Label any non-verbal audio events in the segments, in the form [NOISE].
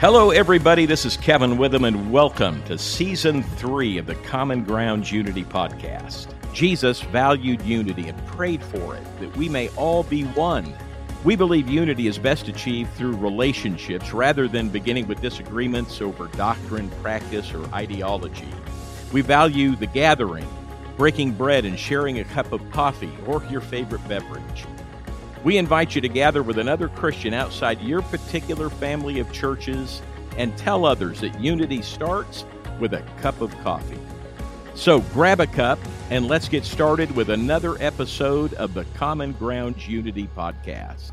Hello, everybody. This is Kevin Withem, and welcome to season three of the Common Ground Unity podcast. Jesus valued unity and prayed for it, that we may all be one. We believe unity is best achieved through relationships rather than beginning with disagreements over doctrine, practice, or ideology. We value the gathering, breaking bread, and sharing a cup of coffee or your favorite beverage. We invite you to gather with another Christian outside your particular family of churches and tell others that unity starts with a cup of coffee. So grab a cup and let's get started with another episode of the Common Grounds Unity podcast.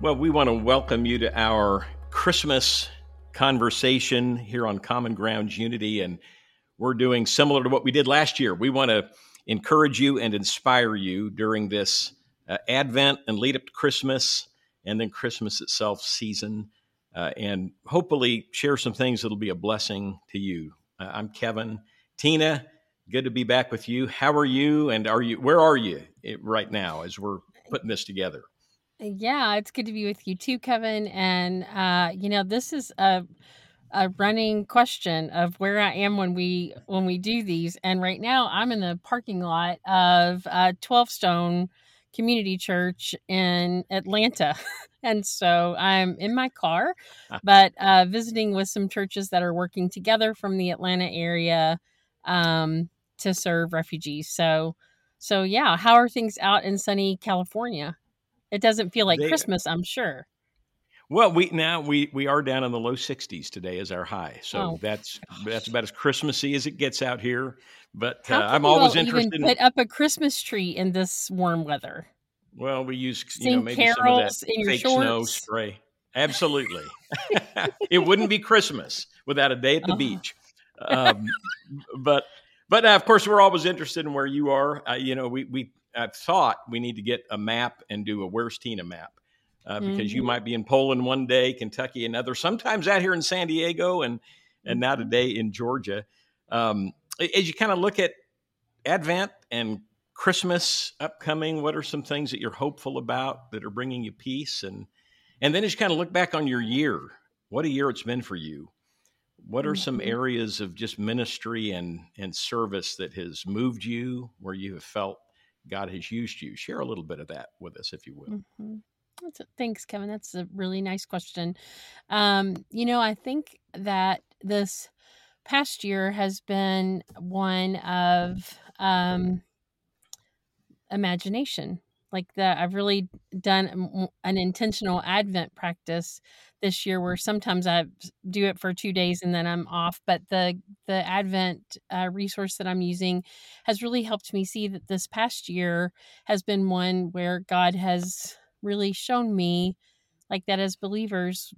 Well, we want to welcome you to our Christmas conversation here on Common Grounds Unity, and we're doing similar to what we did last year. We want to encourage you and inspire you during this uh, Advent and lead up to Christmas and then Christmas itself season, uh, and hopefully share some things that'll be a blessing to you. Uh, I'm Kevin. Tina, good to be back with you. How are you? And are you? Where are you eh, right now as we're putting this together? Yeah, it's good to be with you too, Kevin. And uh, you know, this is a a running question of where I am when we when we do these. And right now, I'm in the parking lot of uh, Twelve Stone Community Church in Atlanta, [LAUGHS] and so I'm in my car, ah. but uh, visiting with some churches that are working together from the Atlanta area um, to serve refugees. So, so yeah, how are things out in sunny California? It doesn't feel like they, Christmas, I'm sure. Well, we now we we are down in the low 60s today as our high, so oh, that's gosh. that's about as Christmassy as it gets out here. But uh, I'm always interested. Even in, put up a Christmas tree in this warm weather. Well, we use you know maybe some of that fake shorts. snow spray. Absolutely, [LAUGHS] [LAUGHS] it wouldn't be Christmas without a day at the uh-huh. beach. Um, but but uh, of course, we're always interested in where you are. Uh, you know, we we I thought we need to get a map and do a Where's Tina map uh, because mm-hmm. you might be in Poland one day, Kentucky another, sometimes out here in San Diego, and and now mm-hmm. today in Georgia. Um, as you kind of look at Advent and Christmas upcoming, what are some things that you're hopeful about that are bringing you peace? And and then as you kind of look back on your year, what a year it's been for you. What are some mm-hmm. areas of just ministry and and service that has moved you, where you have felt God has used you? Share a little bit of that with us, if you will. Mm-hmm. That's a, thanks, Kevin. That's a really nice question. Um, you know, I think that this past year has been one of um, imagination. Like that, I've really done an intentional Advent practice this year, where sometimes I do it for two days and then I'm off. But the the Advent uh, resource that I'm using has really helped me see that this past year has been one where God has really shown me like that as believers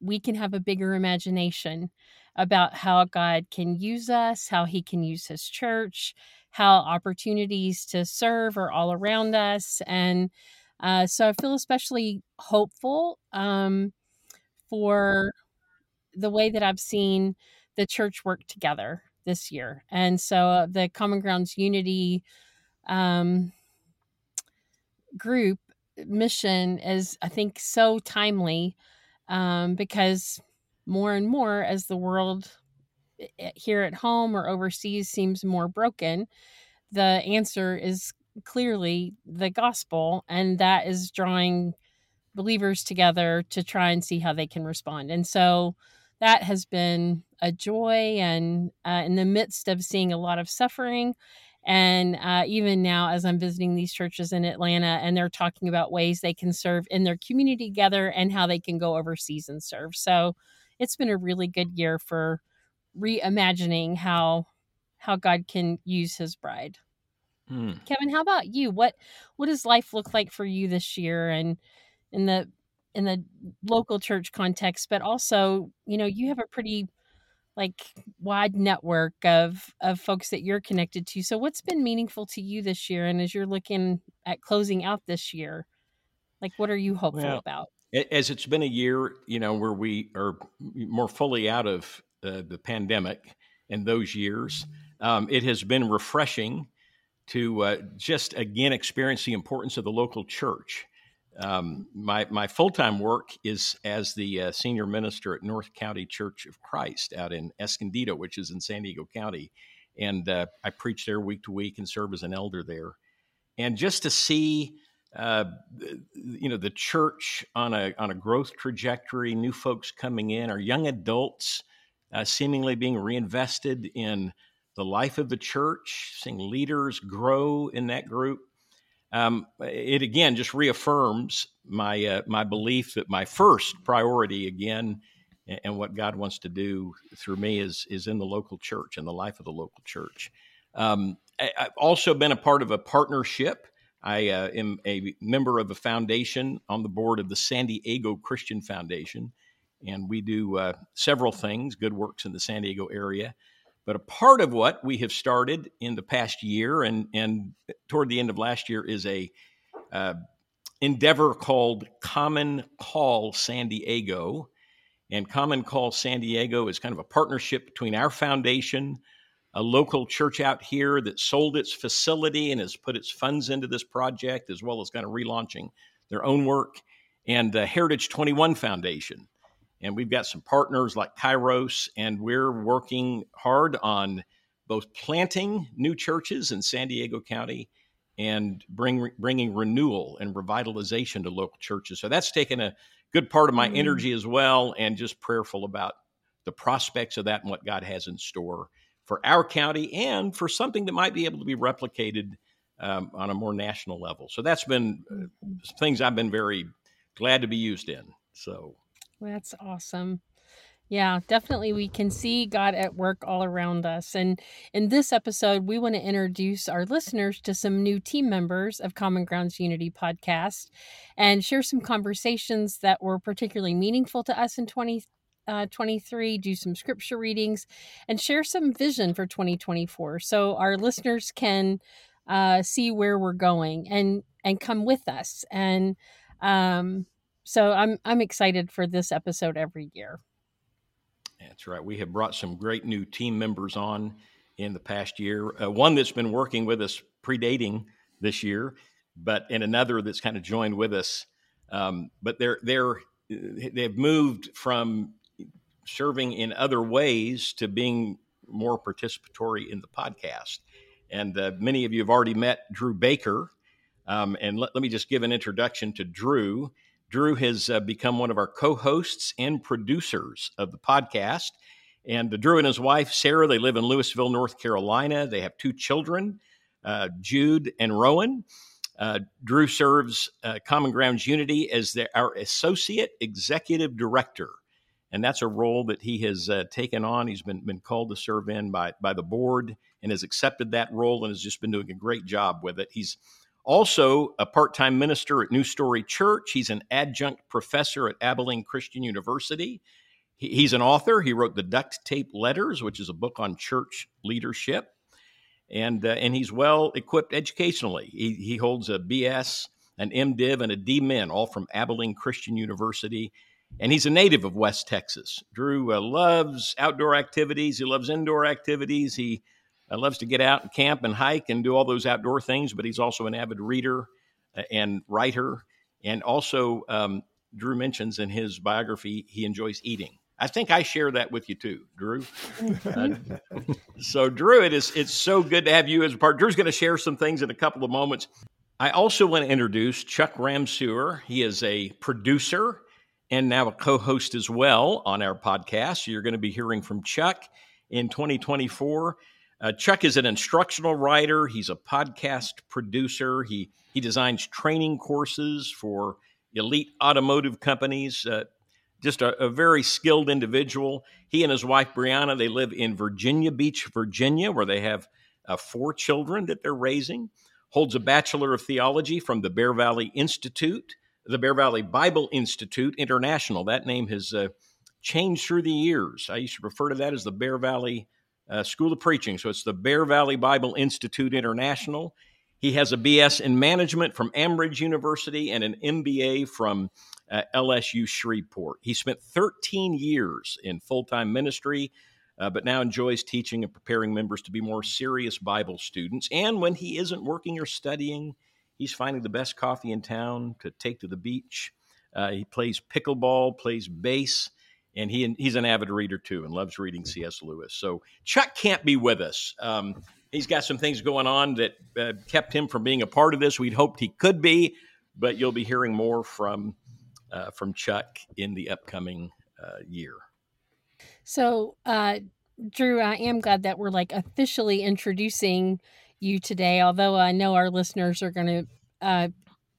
we can have a bigger imagination about how God can use us, how he can use his church, how opportunities to serve are all around us. And uh, so I feel especially hopeful um, for the way that I've seen the church work together this year. And so the Common Grounds Unity um, group mission is, I think, so timely um, because more and more as the world eh, eh, here at home or overseas seems more broken, the answer is clearly the gospel, and that is drawing believers together to try and see how they can respond. And so that has been a joy, and uh, in the midst of seeing a lot of suffering and uh, even now, as I'm visiting these churches in Atlanta, and they're talking about ways they can serve in their community together and how they can go overseas and serve. So it's been a really good year for reimagining how how God can use His bride. Hmm. Kevin, how about you? What what does life look like for you this year, and in the in the local church context, but also, you know, you have a pretty like wide network of of folks that you're connected to. So what's been meaningful to you this year and as you're looking at closing out this year? Like what are you hopeful well, about? As it's been a year, you know, where we are more fully out of uh, the pandemic and those years, um, it has been refreshing to uh, just again experience the importance of the local church. Um, my my full time work is as the uh, senior minister at North County Church of Christ out in Escondido, which is in San Diego County, and uh, I preach there week to week and serve as an elder there. And just to see, uh, you know, the church on a on a growth trajectory, new folks coming in, our young adults uh, seemingly being reinvested in the life of the church, seeing leaders grow in that group um, it again just reaffirms my uh, my belief that my first priority again and what God wants to do through me is is in the local church and the life of the local church. Um, I, have also been a part of a partnership. I uh, am a member of a foundation on the board of the San Diego Christian Foundation, and we do uh, several things, good works in the San Diego area. But a part of what we have started in the past year and, and toward the end of last year is a uh, endeavor called Common Call San Diego. And Common Call San Diego is kind of a partnership between our foundation, a local church out here that sold its facility and has put its funds into this project, as well as kind of relaunching their own work, and the Heritage 21 Foundation and we've got some partners like Kairos, and we're working hard on both planting new churches in San Diego County and bring, bringing renewal and revitalization to local churches. So that's taken a good part of my mm-hmm. energy as well, and just prayerful about the prospects of that and what God has in store for our county and for something that might be able to be replicated um, on a more national level. So that's been uh, mm-hmm. things I've been very glad to be used in. So that's awesome. Yeah, definitely. We can see God at work all around us. And in this episode, we want to introduce our listeners to some new team members of Common Grounds Unity podcast and share some conversations that were particularly meaningful to us in 2023, uh, do some scripture readings, and share some vision for 2024 so our listeners can uh, see where we're going and and come with us. And um, so I'm I'm excited for this episode every year. That's right. We have brought some great new team members on in the past year. Uh, one that's been working with us predating this year, but and another that's kind of joined with us. Um, but they're they're they've moved from serving in other ways to being more participatory in the podcast. And uh, many of you have already met Drew Baker. Um, and let, let me just give an introduction to Drew. Drew has uh, become one of our co hosts and producers of the podcast. And uh, Drew and his wife, Sarah, they live in Louisville, North Carolina. They have two children, uh, Jude and Rowan. Uh, Drew serves uh, Common Grounds Unity as the, our associate executive director. And that's a role that he has uh, taken on. He's been, been called to serve in by, by the board and has accepted that role and has just been doing a great job with it. He's also, a part time minister at New Story Church. He's an adjunct professor at Abilene Christian University. he's an author. He wrote the Duct Tape Letters, which is a book on church leadership. And, uh, and he's well equipped educationally. He, he holds a BS, an MDiv, and a DMin, all from Abilene Christian University. And he's a native of West Texas. Drew uh, loves outdoor activities, he loves indoor activities. He uh, loves to get out and camp and hike and do all those outdoor things, but he's also an avid reader uh, and writer. And also, um, Drew mentions in his biography, he enjoys eating. I think I share that with you too, Drew. Uh, [LAUGHS] so, Drew, it is it's so good to have you as a part. Drew's going to share some things in a couple of moments. I also want to introduce Chuck Ramseur. He is a producer and now a co-host as well on our podcast. You're going to be hearing from Chuck in 2024. Uh, Chuck is an instructional writer. He's a podcast producer. He he designs training courses for elite automotive companies. Uh, just a, a, very skilled individual. He and his wife Brianna they live in Virginia Beach, Virginia, where they have uh, four children that they're raising. Holds a bachelor of theology from the Bear Valley Institute, the Bear Valley Bible Institute International. That name has uh, changed through the years. I used to refer to that as the Bear Valley uh, School of Preaching. So it's the Bear Valley Bible Institute International. He has a BS in management from Amridge University and an MBA from uh, LSU Shreveport. He spent 13 years in full time ministry, uh, but now enjoys teaching and preparing members to be more serious Bible students. And when he isn't working or studying, he's finding the best coffee in town to take to the beach. Uh, he plays pickleball, plays bass, and he he's an avid reader too and loves reading C.S. Lewis. So Chuck can't be with us. Um, he's got some things going on that uh, kept him from being a part of this. We'd hoped he could be, but you'll be hearing more from uh, from Chuck in the upcoming uh, year. So, uh, Drew, I am glad that we're like officially introducing you today. Although I know our listeners are going to uh,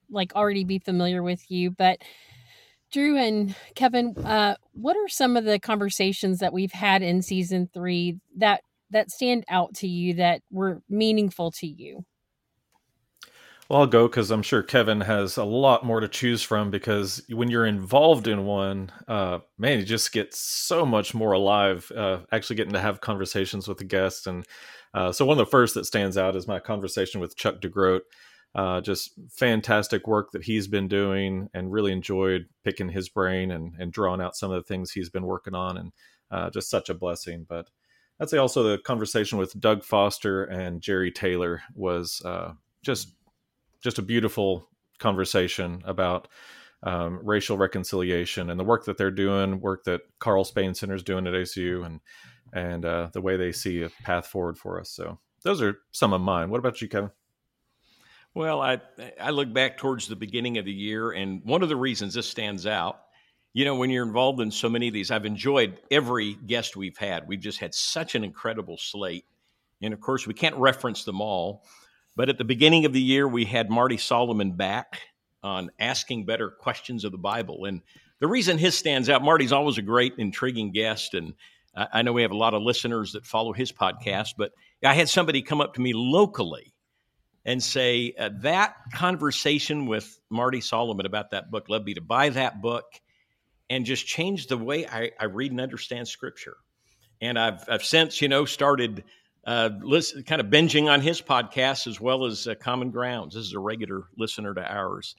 like already be familiar with you, but Drew and Kevin, uh, what are some of the conversations that we've had in season three that that stand out to you that were meaningful to you? Well, I'll go because I'm sure Kevin has a lot more to choose from. Because when you're involved in one, uh, man, you just get so much more alive. Uh, actually, getting to have conversations with the guests, and uh, so one of the first that stands out is my conversation with Chuck DeGroat. Uh, just fantastic work that he's been doing, and really enjoyed picking his brain and and drawing out some of the things he's been working on, and uh, just such a blessing. But I'd say also the conversation with Doug Foster and Jerry Taylor was uh, just just a beautiful conversation about um, racial reconciliation and the work that they're doing, work that Carl Spain Center is doing at ACU, and and uh, the way they see a path forward for us. So those are some of mine. What about you, Kevin? Well, I I look back towards the beginning of the year, and one of the reasons this stands out, you know, when you're involved in so many of these, I've enjoyed every guest we've had. We've just had such an incredible slate, and of course, we can't reference them all. But at the beginning of the year, we had Marty Solomon back on asking better questions of the Bible. And the reason his stands out, Marty's always a great, intriguing guest. And I know we have a lot of listeners that follow his podcast, but I had somebody come up to me locally and say, uh, That conversation with Marty Solomon about that book led me to buy that book and just change the way I, I read and understand Scripture. And I've, I've since, you know, started uh, listen, kind of binging on his podcast as well as uh, Common Grounds. This is a regular listener to ours.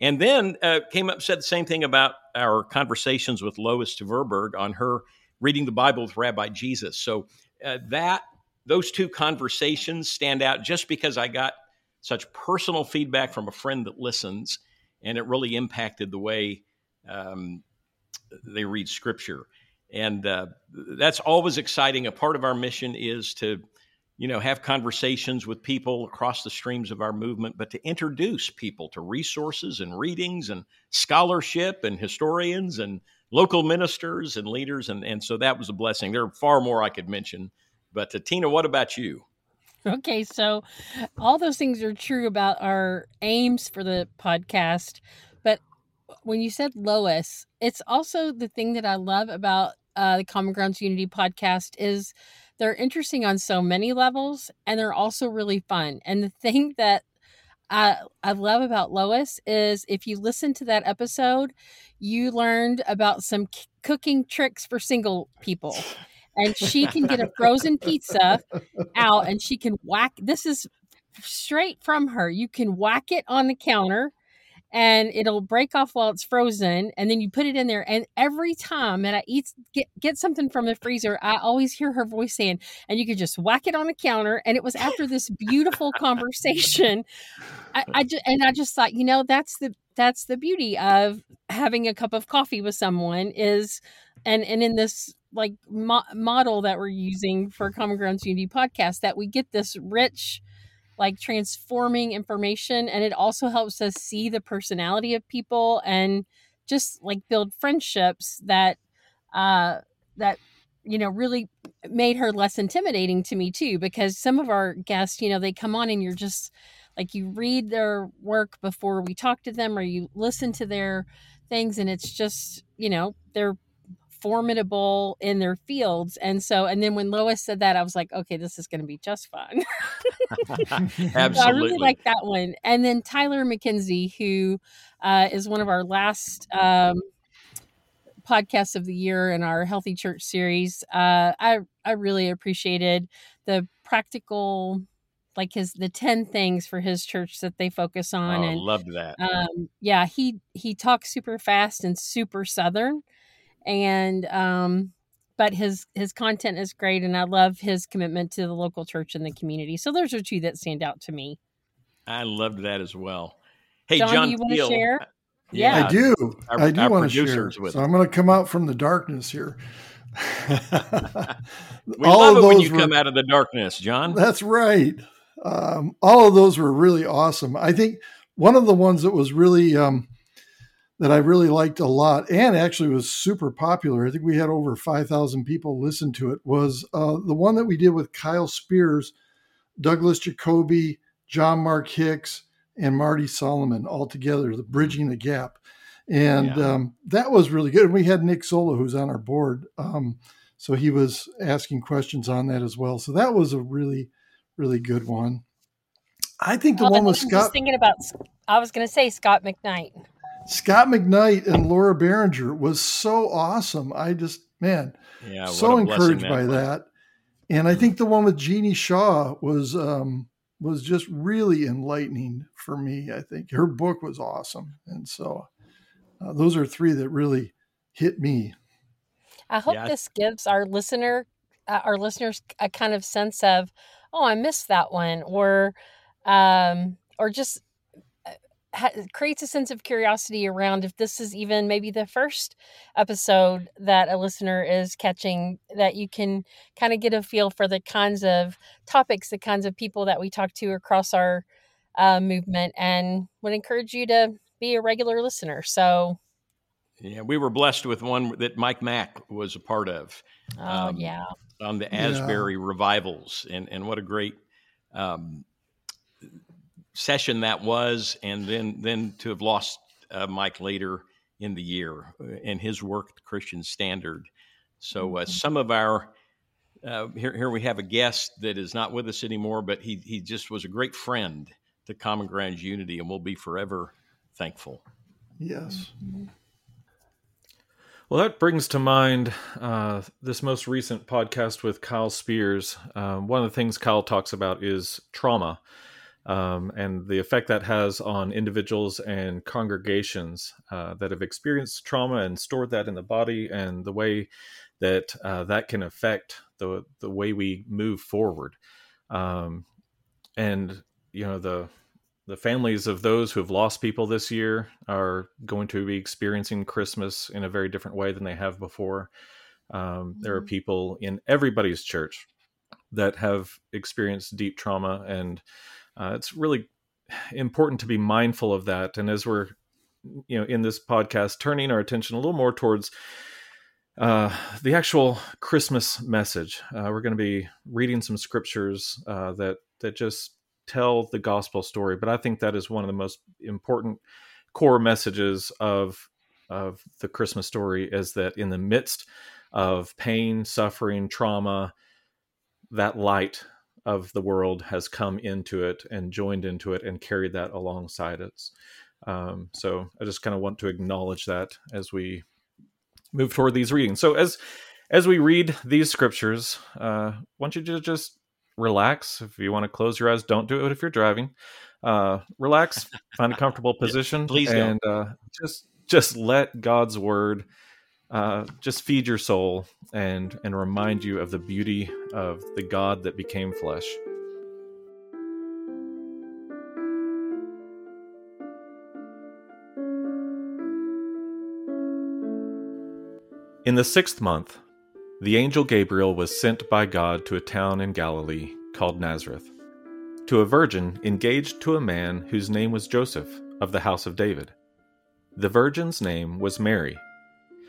And then uh, came up said the same thing about our conversations with Lois Tverberg on her reading the Bible with Rabbi Jesus. So uh, that those two conversations stand out just because I got such personal feedback from a friend that listens, and it really impacted the way um, they read Scripture and uh, that's always exciting. A part of our mission is to, you know, have conversations with people across the streams of our movement, but to introduce people to resources and readings and scholarship and historians and local ministers and leaders, and and so that was a blessing. There are far more I could mention, but uh, Tina, what about you? [LAUGHS] Okay, so all those things are true about our aims for the podcast, but when you said Lois, it's also the thing that I love about uh, the Common Grounds Unity podcast is they're interesting on so many levels and they're also really fun. And the thing that I, I love about Lois is if you listen to that episode, you learned about some c- cooking tricks for single people. [LAUGHS] And she can get a frozen pizza out and she can whack this is straight from her. You can whack it on the counter and it'll break off while it's frozen and then you put it in there and every time that i eat get, get something from the freezer i always hear her voice saying and you could just whack it on the counter and it was after this beautiful conversation I, I just and i just thought you know that's the that's the beauty of having a cup of coffee with someone is and and in this like mo- model that we're using for common grounds unity podcast that we get this rich like transforming information and it also helps us see the personality of people and just like build friendships that uh that you know really made her less intimidating to me too because some of our guests you know they come on and you're just like you read their work before we talk to them or you listen to their things and it's just you know they're formidable in their fields. And so, and then when Lois said that, I was like, okay, this is going to be just fun. [LAUGHS] Absolutely. I really like that one. And then Tyler McKenzie, who uh, is one of our last um, podcasts of the year in our Healthy Church series. Uh, I I really appreciated the practical like his the 10 things for his church that they focus on oh, and loved that um yeah he he talks super fast and super southern and um but his his content is great and i love his commitment to the local church and the community so those are two that stand out to me I loved that as well. Hey, John, John you want to share? Uh, yeah, I do. Our, I do want to share. So I'm going to come out from the darkness here. [LAUGHS] we all love it when you were, come out of the darkness, John. That's right. Um, all of those were really awesome. I think one of the ones that was really um, that I really liked a lot and actually was super popular. I think we had over 5,000 people listen to it. Was uh, the one that we did with Kyle Spears, Douglas Jacoby, John Mark Hicks, and Marty Solomon all together, the Bridging the Gap. And yeah. um, that was really good. And we had Nick Sola, who's on our board. Um, so he was asking questions on that as well. So that was a really, really good one. I think the one with Scot. Just thinking about, I was going to say Scot McKnight. Scot McKnight and Laura Barringer was so awesome. I just, man, yeah, so encouraged by that, that. And I think the one with Jeanie Shaw was um, was just really enlightening for me. I think her book was awesome, and so uh, those are three that really hit me. I hope yeah. this gives our listener, uh, our listeners, a kind of sense of, oh, I missed that one, or, um, or just ha- creates a sense of curiosity around if this is even maybe the first episode that a listener is catching that you can kind of get a feel for the kinds of topics the kinds of people that we talk to across our uh, movement and would encourage you to be a regular listener. So, yeah, we were blessed with one that Mike Mack was a part of. Oh, um, yeah. On the Asbury yeah. revivals. And, and what a great um, session that was. And then, then to have lost uh, Mike later in the year and his work, the Christian Standard. So, uh, mm-hmm. some of our uh, here, here we have a guest that is not with us anymore, but he, he just was a great friend to Common Grounds Unity, and we'll be forever thankful. Yes. Well, that brings to mind uh, this most recent podcast with Kyle Spears. Uh, one of the things Kyle talks about is trauma um, and the effect that has on individuals and congregations uh, that have experienced trauma and stored that in the body, and the way that uh, that can affect the the way we move forward. Um, and you know the the families of those who have lost people this year are going to be experiencing Christmas in a very different way than they have before. Um. There are mm-hmm. people in everybody's church that have experienced deep trauma, and uh, it's really important to be mindful of that. And as we're, you know, in this podcast, turning our attention a little more towards uh, the actual Christmas message, uh, we're going to be reading some scriptures uh, that that just tell the gospel story. But I think that is one of the most important core messages of of the Christmas story is that in the midst of pain, suffering, trauma, that light of the world has come into it and joined into it and carried that alongside it. Um, so I just kind of want to acknowledge that as we move toward these readings. So as as we read these scriptures, uh, I want you to just relax. If you want to close your eyes, don't do it if you're driving. Uh, relax, find a comfortable [LAUGHS] position, yeah, please, and uh, just just let God's word uh, just feed your soul and and remind you of the beauty of the God that became flesh. In the sixth month, the angel Gabriel was sent by God to a town in Galilee called Nazareth, to a virgin engaged to a man whose name was Joseph of the house of David. The virgin's name was Mary.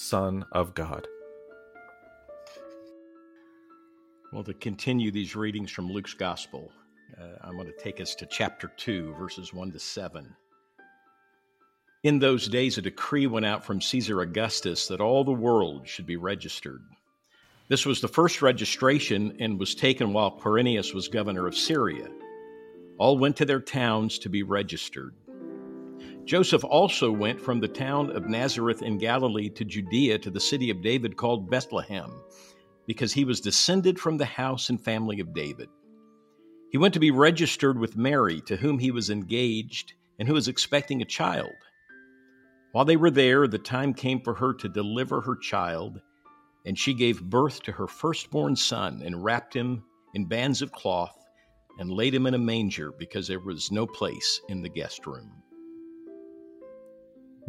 Son of God. Well, to continue these readings from Luke's Gospel, uh, I'm going to take us to chapter 2, verses 1 to 7. In those days, a decree went out from Caesar Augustus that all the world should be registered. This was the first registration and was taken while Quirinius was governor of Syria. All went to their towns to be registered. Joseph also went from the town of Nazareth in Galilee to Judea to the city of David called Bethlehem, because he was descended from the house and family of David. He went to be registered with Mary, to whom he was engaged and who was expecting a child. While they were there, the time came for her to deliver her child, and she gave birth to her firstborn son and wrapped him in bands of cloth and laid him in a manger because there was no place in the guest room.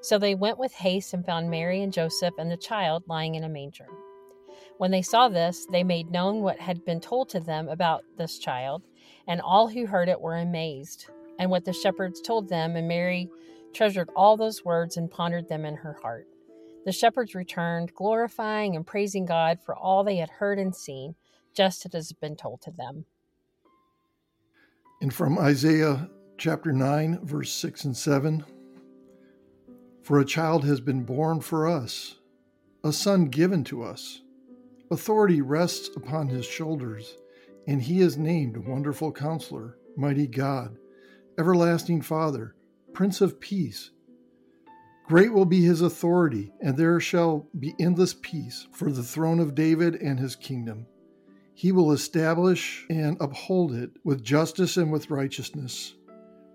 So they went with haste and found Mary and Joseph and the child lying in a manger. When they saw this, they made known what had been told to them about this child, and all who heard it were amazed, and what the shepherds told them, and Mary treasured all those words and pondered them in her heart. The shepherds returned, glorifying and praising God for all they had heard and seen, just as it has been told to them. And from Isaiah chapter 9, verse 6 and 7 For a child has been born for us, a son given to us. Authority rests upon his shoulders, and he is named Wonderful Counselor, Mighty God, Everlasting Father, Prince of Peace. Great will be his authority, and there shall be endless peace for the throne of David and his kingdom. He will establish and uphold it with justice and with righteousness.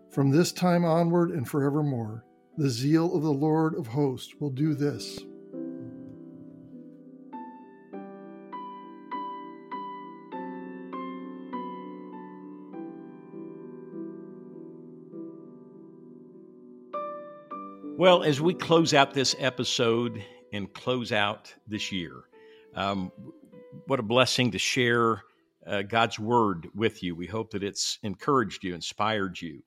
From this time onward and forevermore, the zeal of the Lord of hosts will do this. Well, as we close out this episode and close out this year, um, what a blessing to share uh, God's word with you. We hope that it's encouraged you, inspired you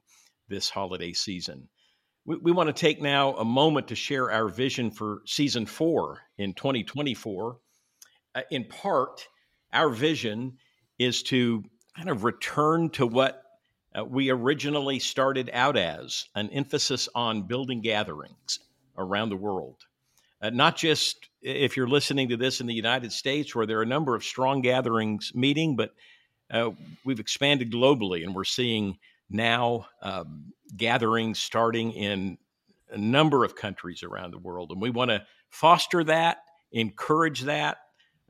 this holiday season. We, we want to take now a moment to share our vision for season four in 2024. Uh, in part, our vision is to kind of return to what uh, we originally started out as an emphasis on building gatherings around the world. Uh, not just if you're listening to this in the United States, where there are a number of strong gatherings meeting, but uh, we've expanded globally and we're seeing now um, gatherings starting in a number of countries around the world. And we want to foster that, encourage that,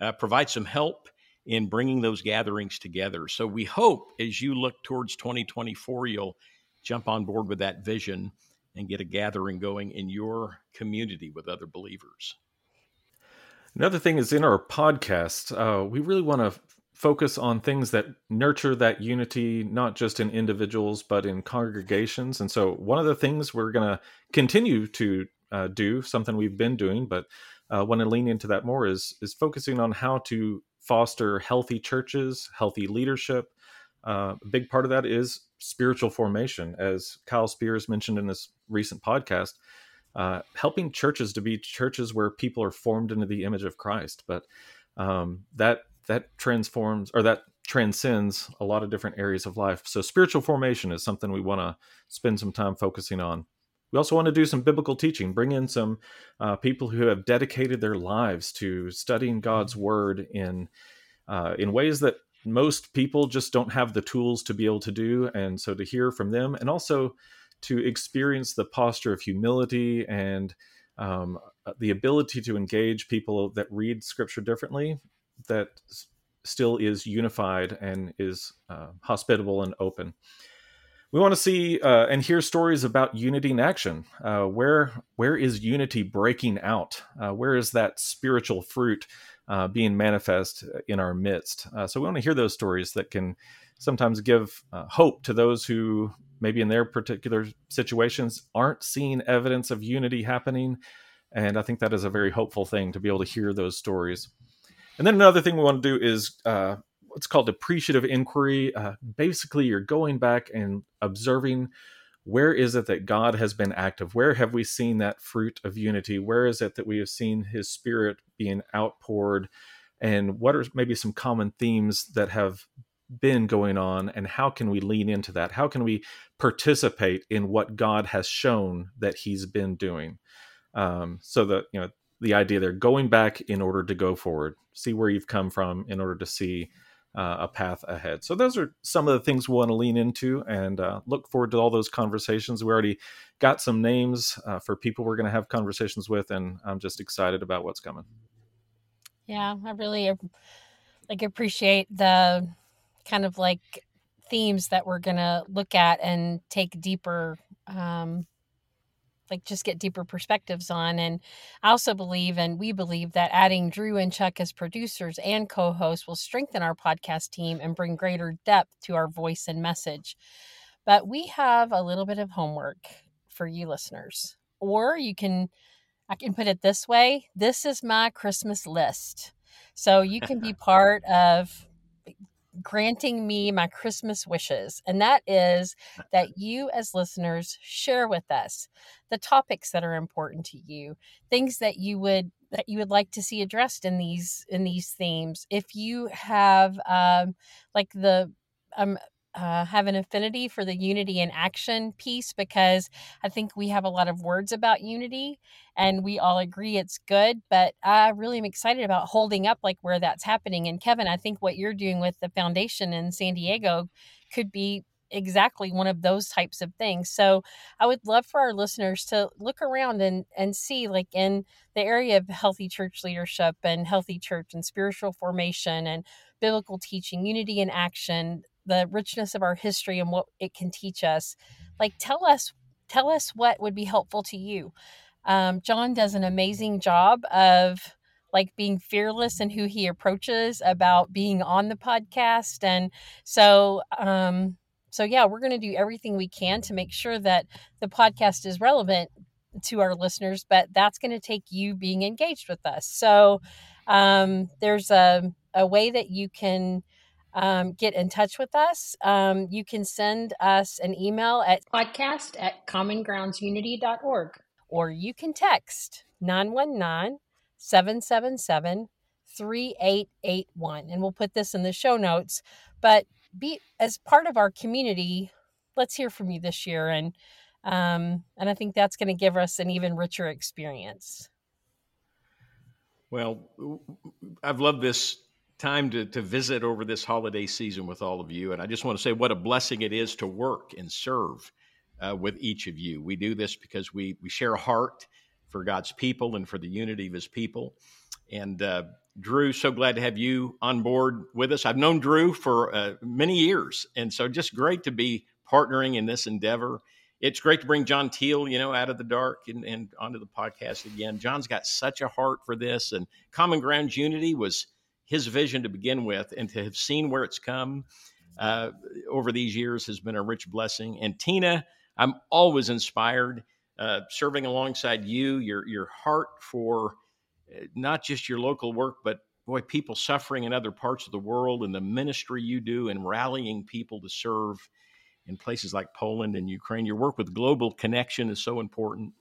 uh, provide some help in bringing those gatherings together. So we hope as you look towards 2024, you'll jump on board with that vision and get a gathering going in your community with other believers. Another thing is in our podcast, uh, we really want to focus on things that nurture that unity, not just in individuals, but in congregations. And so, one of the things we're going to continue to uh, do, something we've been doing, but uh, want to lean into that more, is is focusing on how to foster healthy churches, healthy leadership. Uh, a big part of that is spiritual formation, as Kyle Spears mentioned in this recent podcast. Uh, helping churches to be churches where people are formed into the image of Christ, but um, that that transforms or that transcends a lot of different areas of life. So spiritual formation is something we want to spend some time focusing on. we also want to do some biblical teaching, bring in some uh, people who have dedicated their lives to studying God's word in uh, in ways that most people just don't have the tools to be able to do. And so to hear from them, and also to experience the posture of humility and um, the ability to engage people that read Scripture differently, that still is unified and is uh, hospitable and open we want to see uh, and hear stories about unity in action. Uh, where where is unity breaking out? Uh, where is that spiritual fruit uh, being manifest in our midst? Uh, so we want to hear those stories that can sometimes give uh, hope to those who maybe in their particular situations aren't seeing evidence of unity happening. And I think that is a very hopeful thing to be able to hear those stories. And then another thing we want to do is what's called appreciative inquiry. Uh, basically, you're going back and observing where is it that God has been active? Where have we seen that fruit of unity? Where is it that we have seen His Spirit being outpoured? And what are maybe some common themes that have been going on? And how can we lean into that? How can we participate in what God has shown that He's been doing? Um, so that, you know, the idea there going back in order to go forward, see where you've come from in order to see uh, a path ahead. So those are some of the things we want to lean into and uh, look forward to all those conversations. We already got some names uh, for people we're going to have conversations with, and I'm just excited about what's coming. Yeah, I really like appreciate the kind of like themes that we're going to look at and take deeper um, like just get deeper perspectives on. And I also believe, and we believe, that adding Drew and Chuck as producers and co hosts will strengthen our podcast team and bring greater depth to our voice and message. But we have a little bit of homework for you listeners. Or you can, I can put it this way this is my Christmas list. So you can be [LAUGHS] part of granting me my Christmas wishes. And that is that [LAUGHS] you, as listeners, share with us the topics that are important to you, things that you would that you would like to see addressed in these in these themes. If you have um, like the um, uh, have an affinity for the unity and action piece because I think we have a lot of words about unity and we all agree it's good. But I really am excited about holding up like where that's happening. And Kevin, I think what you're doing with the foundation in San Diego could be exactly one of those types of things. So I would love for our listeners to look around and and see like in the area of healthy church leadership and healthy church and spiritual formation and biblical teaching, unity and action, the richness of our history and what it can teach us like tell us tell us what would be helpful to you. Um, john does an amazing job of like being fearless in who he approaches about being on the podcast and so um so yeah we're going to do everything we can to make sure that the podcast is relevant to our listeners but that's going to take you being engaged with us. So um there's a a way that you can um, get in touch with us. Um, you can send us an email at podcast at commongroundsunity.org or you can text 919 777 3881. And we'll put this in the show notes. But be as part of our community, let's hear from you this year. And um, and I think that's going to give us an even richer experience. Well, I've loved this time to, to visit over this holiday season with all of you. And I just want to say what a blessing it is to work and serve uh, with each of you. We do this because we, we share a heart for God's people and for the unity of his people. And uh, Drew, so glad to have you on board with us. I've known Drew for uh, many years. And so just great to be partnering in this endeavor. It's great to bring John Teal, you know, out of the dark and, and onto the podcast again. John's got such a heart for this, and Common Ground Unity was his vision to begin with, and to have seen where it's come uh, over these years has been a rich blessing. And Tina, I'm always inspired uh, serving alongside you, your your heart for uh, not just your local work, but boy, people suffering in other parts of the world, and the ministry you do and rallying people to serve in places like Poland and Ukraine. Your work with Global Connection is so important.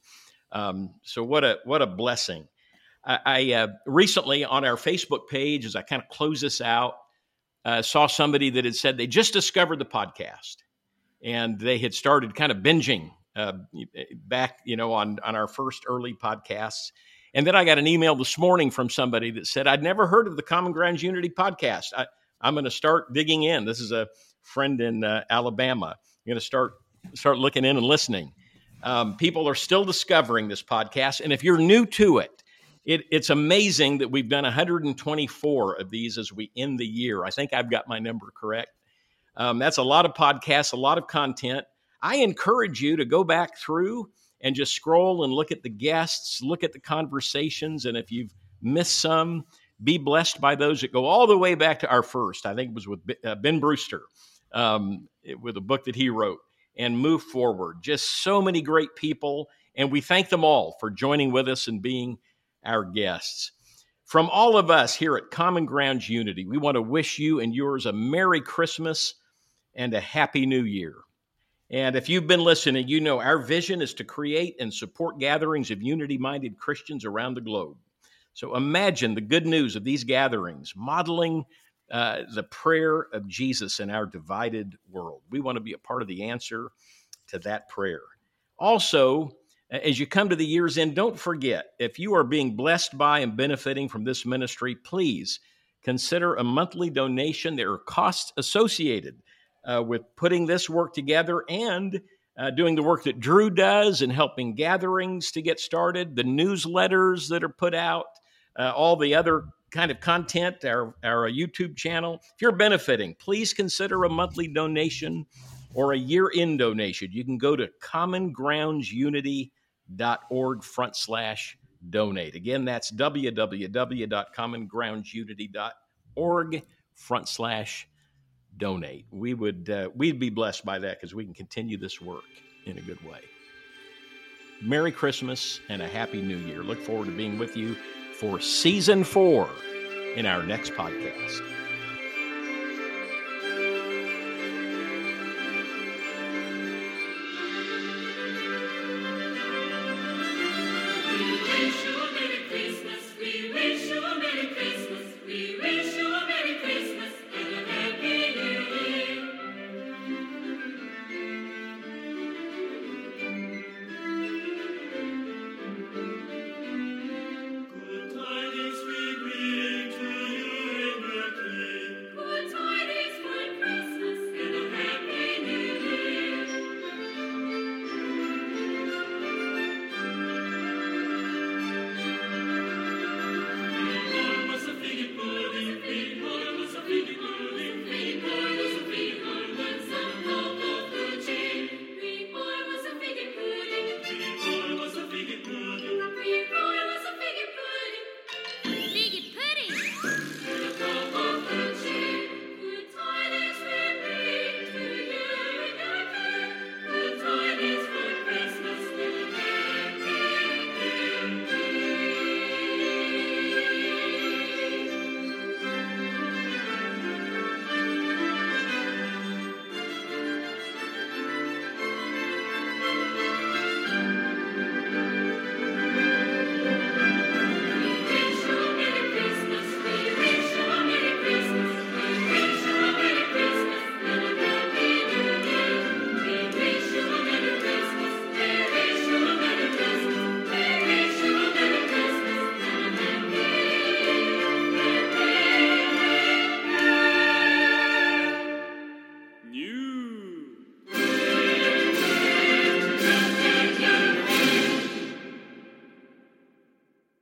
Um, so what a what a blessing I, I uh, recently on our Facebook page, as I kind of close this out, uh, saw somebody that had said they just discovered the podcast and they had started kind of binging uh, back, you know, on on our first early podcasts. And then I got an email this morning from somebody that said I'd never heard of the Common Grounds Unity podcast. I, am going to start digging in. This is a friend in uh, Alabama. I'm going to start start looking in and listening. Um, people are still discovering this podcast, and if you're new to it, it, it's amazing that we've done 124 of these as we end the year. I think I've got my number correct. Um, that's a lot of podcasts, a lot of content. I encourage you to go back through and just scroll and look at the guests, look at the conversations, and if you've missed some, be blessed by those that go all the way back to our first. I think it was with uh, Ben Brewster, um, with a book that he wrote, and move forward. Just so many great people, and we thank them all for joining with us and being our guests. From all of us here at Common Grounds Unity, we want to wish you and yours a Merry Christmas and a Happy New Year. And if you've been listening, you know our vision is to create and support gatherings of unity minded Christians around the globe. So imagine the good news of these gatherings, modeling uh, the prayer of Jesus in our divided world. We want to be a part of the answer to that prayer. Also, as you come to the year's end, don't forget if you are being blessed by and benefiting from this ministry, please consider a monthly donation. There are costs associated uh, with putting this work together and uh, doing the work that Drew does and helping gatherings to get started, the newsletters that are put out, uh, all the other kind of content, our, our YouTube channel. If you're benefiting, please consider a monthly donation or a year end donation. You can go to commongroundsunity.org front slash donate. Again, that's www.commongroundsunity.org front slash donate. We would uh, we'd be blessed by that because we can continue this work in a good way. Merry Christmas and a happy New Year. Look forward to being with you for season four in our next podcast.